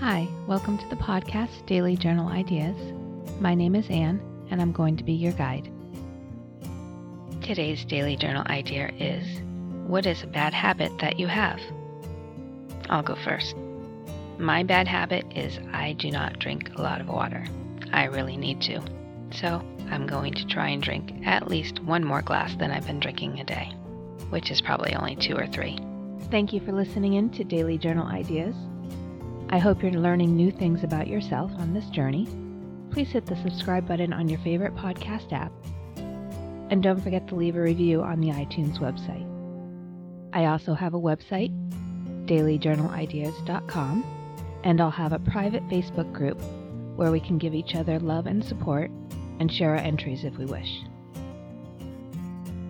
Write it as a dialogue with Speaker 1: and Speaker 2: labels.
Speaker 1: Hi, welcome to the podcast Daily Journal Ideas. My name is Anne, and I'm going to be your guide. Today's daily journal idea is What is a bad habit that you have? I'll go first. My bad habit is I do not drink a lot of water. I really need to. So I'm going to try and drink at least one more glass than I've been drinking a day, which is probably only two or three. Thank you for listening in to Daily Journal Ideas. I hope you're learning new things about yourself on this journey. Please hit the subscribe button on your favorite podcast app. And don't forget to leave a review on the iTunes website. I also have a website, dailyjournalideas.com, and I'll have a private Facebook group where we can give each other love and support and share our entries if we wish.